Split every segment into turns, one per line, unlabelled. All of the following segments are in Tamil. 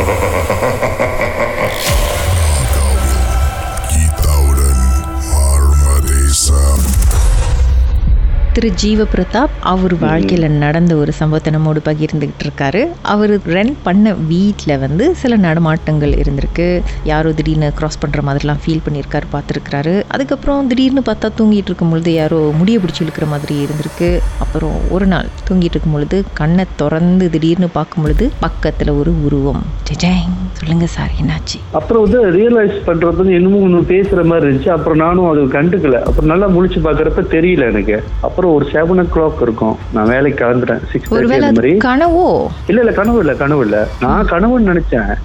ha
திரு ஜீவ பிரதாப் அவர் வாழ்க்கையில் நடந்த ஒரு சம்பவத்தை நம்மோடு பகிர்ந்துகிட்டு இருக்காரு அவர் ரன் பண்ண வீட்டில் வந்து சில நடமாட்டங்கள் இருந்திருக்கு. யாரோ திடீர்னு கிராஸ் பண்ணுற மாதிரிலாம் ஃபீல் பண்ணியிருக்காரு பார்த்துருக்காரு அதுக்கப்புறம் திடீர்னு பார்த்தா தூங்கிட்டு இருக்கும் பொழுது யாரோ முடிய பிடிச்சி இழுக்கிற மாதிரி இருந்திருக்கு. அப்புறம் ஒரு நாள் தூங்கிட்டு இருக்கும் பொழுது கண்ணை திறந்து திடீர்னு பார்க்கும் பொழுது பக்கத்தில் ஒரு உருவம். சொல்லுங்க சார் என்னாச்சு?
அப்புறம் வந்து ரியலைஸ் பண்றது என்னமோ ஒன்று பேசுற மாதிரி இருந்துச்சு. அப்புறம் நானும் அது கண்டுக்கல. அப்புறம் நல்லா முழிச்சு பாக்குறப்ப தெரியல எனக்கு. அப்புறம் ஒரு செவன் ஓ கிளாக் இருக்கும். நான் வேலைக்கு கலந்துட்டேன் சிக்ஸ் தேர்ட்டி மாதிரி.
கனவோ?
இல்ல இல்ல கனவு இல்ல கனவு இல்ல. நான் கனவுன்னு நினைச்சேன்.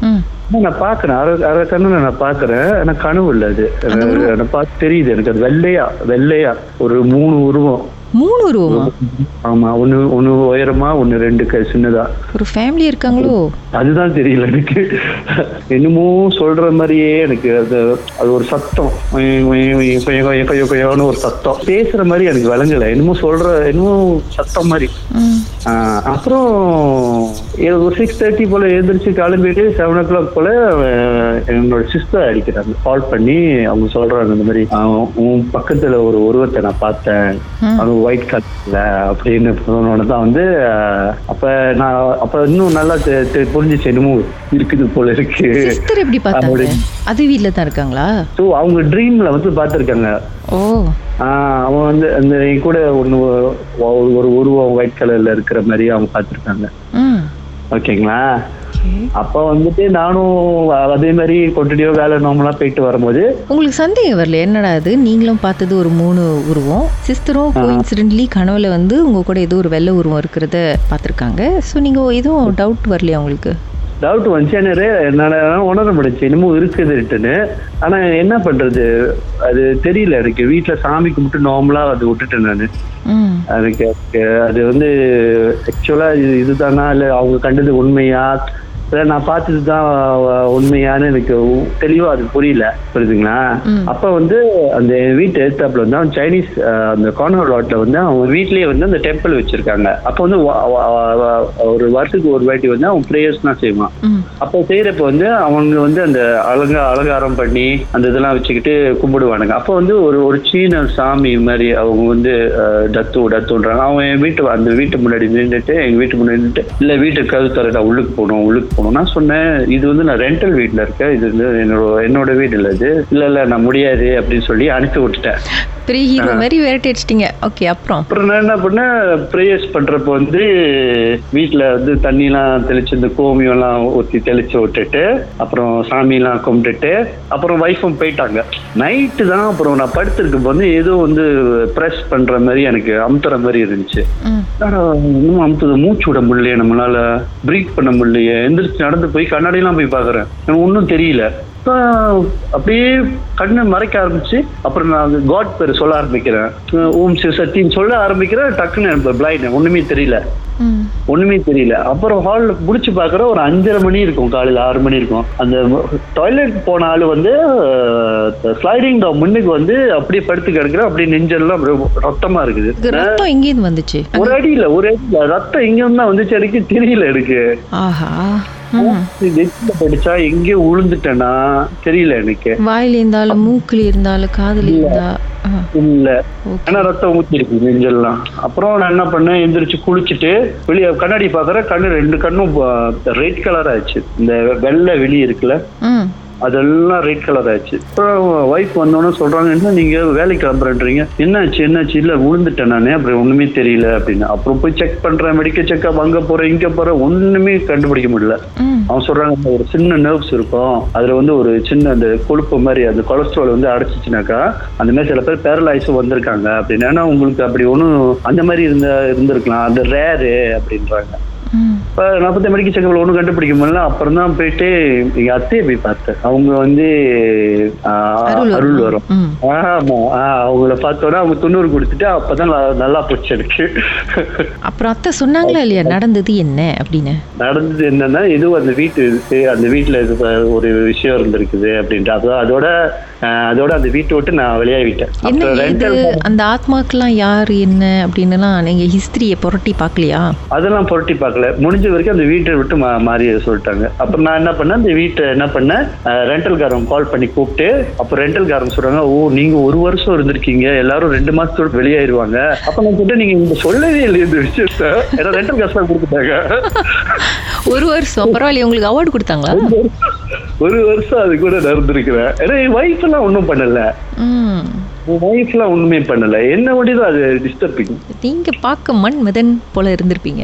நான் பாக்குறேன். அரை அரை கண்ணுல நான் பாக்குறேன். ஆனா கனவு இல்ல அது. எனக்கு பார்த்து தெரியுது. எனக்கு அது வெள்ளையா வெள்ளையா. ஒரு மூணு உருவம்.
மூணு உருவமா
ஆமா ஒண்ணு ஒண்ணு உயரமா ஒண்ணு ரெண்டு க சின்னதா.
ஒரு ஃபேமிலி இருக்காங்களோ?
அதுதான் தெரியல எனக்கு. என்னமோ சொல்ற மாதிரியே எனக்கு அது அது ஒரு சத்தம். ஒரு சத்தம். பேசுற மாதிரி எனக்கு விளங்கல. என்னமோ சொல்ற என்னமோ சத்தம் மாதிரி. அப்புறம் ஒரு சிக்ஸ் தேர்ட்டி போல எழுந்திரிச்சு கிளம்பிட்டு செவன் ஓ கிளாக் போல என்னோட சிஸ்டர் அடிக்கிறாங்க. கால் பண்ணி அவங்க சொல்றாங்க இந்த மாதிரி "ஆஹ், உன் பக்கத்துல ஒரு உருவத்தை நான் பார்த்தேன். அது ஒயிட் கலர்ல அப்படின்னு சொன்னோன்னு தான் வந்து அப்ப நான் அப்ப இன்னும் நல்லா புரிஞ்சுச்சு என்னமோ இருக்குது போல இருக்கு.
பார்த்தாங்க? அது வீட்டில் தான் இருக்காங்களா?
ஸோ அவங்க ட்ரீம்ல வந்து பார்த்துருக்காங்க.
ஓ.
அவன் வந்து அந்த கூட ஒன்று ஒரு உருவம் ஒயிட் கலர்ல இருக்கிற மாதிரி அவங்க பார்த்துருக்காங்க. ஓகேங்களா?
ஓகே.
அப்ப வந்துட்டு நானும் அதே மாதிரி கொண்டினியூ வேலை நார்மலா போயிட்டு வரும்போது
உங்களுக்கு சந்தேகம் வரல என்னடா அது நீங்களும் பார்த்தது ஒரு மூணு உருவம். சிஸ்டரும் கோயின்சிடென்ட்லி கனவுல வந்து உங்க கூட ஏதோ ஒரு வெள்ளை உருவம் இருக்கிறத பார்த்துருக்காங்க. ஸோ நீங்க எதுவும் டவுட் வரலையா உங்களுக்கு?
டவுட் வந்துச்சு. என்னால உணர முடிச்சு. என்னமோ இருக்குதுட்டுன்னு ஆனா என்ன பண்றது? அது தெரியல எனக்கு. வீட்டுல சாமி கும்பிட்டு நார்மலா அது விட்டுட்டேன் நான். அதுக்கு அது வந்து ஆக்சுவலா இது இதுதானா? இல்ல அவங்க கண்டது உண்மையா? இல்ல நான் பார்த்தது தான் உண்மையான்னு எனக்கு தெளிவா அது புரியல. புரியுதுங்களா. அப்ப வந்து அந்த வீட்டு எடுத்தாப்புல வந்து அவன் சைனீஸ் அந்த கார்னர் ரோட்ல வந்து அவங்க வீட்லயே வந்து அந்த டெம்பிள் வச்சிருக்காங்க. அப்ப வந்து ஒரு வருஷத்துக்கு ஒரு வாட்டி வந்து அவன் ப்ரேயர்ஸ்லாம் செய்வான். அப்போ செய்யறப்ப வந்து அவங்க வந்து அந்த அலங்க அலங்காரம் பண்ணி அந்த இதெல்லாம் வச்சுக்கிட்டு கும்பிடுவானுங்க. அப்போ வந்து ஒரு ஒரு சீன சாமி மாதிரி அவங்க வந்து டத்து டத்துன்றாங்க. அவன் என் வீட்டு அந்த வீட்டு முன்னாடி நின்றுட்டு எங்க வீட்டு முன்னாடி நின்றுட்டு இல்ல வீட்டு கது தரடா உள்ளுக்கு போகணும் உள்ளுக்கு நான் சொன்னேன் இது வந்து நான் ரெண்டல் வீட்ல இருக்கேன். இது வந்து என்னோட என்னோட வீடு இல்ல இது. இல்ல இல்ல நான் முடியாது அப்படின்னு சொல்லி அனுப்பி விட்டுட்டேன்.
பெரிய ஹீரோ மாதிரி விரட்டி அடிச்சிட்டிங்க ஓகே அப்புறம்?
அப்புறம் நான் என்ன பண்ணேன் ப்ரேயர்ஸ் பண்றப்ப வந்து வீட்டுல வந்து தண்ணிலாம் தெளிச்சு இந்த கோமியம்லாம் ஊற்றி தெளிச்சு விட்டுட்டு அப்புறம் சாமியெல்லாம் கும்பிட்டுட்டு அப்புறம் ஒய்ஃபும் போயிட்டாங்க. நைட்டு தான் அப்புறம் நான் படுத்திருக்கும் போது ஏதோ வந்து ப்ரெஸ் பண்ற மாதிரி எனக்கு அமுத்துற மாதிரி இருந்துச்சு. இன்னும் அமுத்துது மூச்சு விட முடியலையே நம்மளால பிரீத் பண்ண முடியலையே எந்திரிச்சு நடந்து போய் கண்ணாடிலாம் போய் பாக்குறேன் எனக்கு ஒன்றும் தெரியல. அப்ப அப்படியே கண்ணை மறைக்க ஆரம்பிச்சு அப்புறம் நான் காட் பேர் சொல்ல ஆரம்பிக்கிறேன். ஓம் சிவ சக்தின்னு சொல்ல ஆரம்பிக்கிறேன். டக்குன்னு எனக்கு பிளைண்ட் ஒண்ணுமே தெரியல. ஒண்ணுமே தெரியல. அப்புறம் ஹால்ல முடிச்சு பாக்குற ஒரு அஞ்சரை மணி இருக்கும் காலையில ஆறு மணி இருக்கும். அந்த டாய்லெட் போன ஆளு வந்து ஸ்லைடிங் டோர் முன்னுக்கு வந்து அப்படியே படுத்து கிடக்குற அப்படியே நெஞ்செல்லாம் ரத்தமா இருக்குது.
ரத்தம் எங்கேருந்து வந்துச்சு?
ஒரு அடி இல்ல ஒரு அடி இல்ல ரத்தம் எங்க இருந்தா வந்துச்சு எனக்கு தெரியல எனக்கு. நெத்தில படிச்சா எங்கேயோ உளுந்துட்டேனா தெரியல எனக்கு.
வாயில இருந்தாலும் மூக்குல இருந்தாலும் காதுல இருந்தா
இல்ல. ஆனா ரத்தம் ஊத்தி இருக்கு நெஞ்செல்லாம். அப்புறம் நான் என்ன பண்ணேன்? எந்திரிச்சு குளிச்சுட்டு வெளியே கண்ணாடி பாக்குறேன் கண்ணு ரெண்டு கண்ணும் ரெட் கலர் ஆச்சு இந்த வெள்ளை வெளி இருக்குல்ல. அதெல்லாம் ரெட் கலர் ஆச்சு அப்புறம் ஒய்ஃப் வந்தோடனே சொல்றாங்க என்ன நீங்க வேலைக்கு கிளம்புறேன்றீங்க? என்னாச்சு என்னாச்சு? இல்ல விழுந்துட்டேன் நானே அப்புறம் ஒண்ணுமே தெரியல அப்படின்னு. அப்புறம் போய் செக் பண்றேன் மெடிக்கல் செக்அப் அங்க போறேன் இங்க போறேன் ஒண்ணுமே கண்டுபிடிக்க முடியல. அவன் சொல்றாங்க "இந்த ஒரு சின்ன நர்வ்ஸ் இருக்கும். அதுல வந்து ஒரு சின்ன அந்த கொழுப்பு மாதிரி அந்த கொலஸ்ட்ரால் வந்து அடைச்சிச்சுனாக்கா அந்த மாதிரி சில பேர் பேரலைஸும் வந்திருக்காங்க அப்படின்னு. ஏன்னா உங்களுக்கு அப்படி ஒன்றும் அந்த மாதிரி இருந்த இருந்திருக்கலாம். அது ரேரு அப்படின்றாங்க. இப்போ நாற்பத்தி மெடிக்கல் செக்கப்ல ஒன்றும் கண்டுபிடிக்க முடியல. அப்புறம் தான் போயிட்டு எங்க அத்தையை போய் பார்த்தேன். அவங்க வந்து
அருள் வரும்.
அருள் வரும்.
ம்.
ஆமா. ஆஹ், அவங்கள பார்த்தோன்னா அவங்க தொண்ணூறு கொடுத்துட்டு அப்பதான் நல்லா- எனக்கு.
அப்புறம் அத்தை சொன்னாங்களா இல்லையா? நடந்தது என்ன அப்படின்னு?
நடந்தது என்னன்னா இதுவும் அந்த வீட்டு இருக்கு அந்த வீட்டுல இது ஒரு விஷயம் இருந்திருக்குது அப்படின்ட்டு. அதோ அதோட அதோட அந்த வீட்டை விட்டு நான் ரெண்டல்
அந்த ஆத்மாக்கெல்லாம் யார் என்ன அப்படின்னுலாம் நீங்க ஹிஸ்டரியை புரட்டி பார்க்கலையா?
அதெல்லாம் புரட்டி பார்க்கல. பார்க்கல முடிஞ்ச வரைக்கும் அந்த வீட்டை விட்டு மா மாறி சொல்லிட்டாங்க. அப்புறம் நான் என்ன பண்ணேன்? அந்த வீட்டை என்ன பண்ணேன்? ரெண்டல்காரன் கால் பண்ணி கூப்பிட்டு அப்போ ரெண்டல்காரன் சொல்றாங்க ஓ நீங்க ஒரு வருஷம் இருந்திருக்கீங்க. எல்லாரும் ரெண்டு மாசத்தோட வெளியாயிருவாங்க. அப்ப நான் கிட்ட நீங்க இந்த சொல்லவே இல்லை இந்த விஷயத்த. ஏன்னா ரெண்டல் காசு தான் கொடுத்துட்டாங்க.
ஒரு வருஷம். பரவாயில்லையே உங்களுக்கு அவார்டு கொடுத்தாங்களா?
ஒரு வருஷம் அது கூட நடந்திருக்கிறேன். ஏன்னா என் ஒய்ஃப் எல்லாம் ஒன்றும் பண்ணல.
ம்.
என் ஒய்ஃப் எல்லாம் ஒண்ணுமே பண்ணல. என்ன வண்டிதான் அது டிஸ்டர்பிங்
நீங்க பார்க்க மண் மதன் போல இருந்திருப்பீங்க.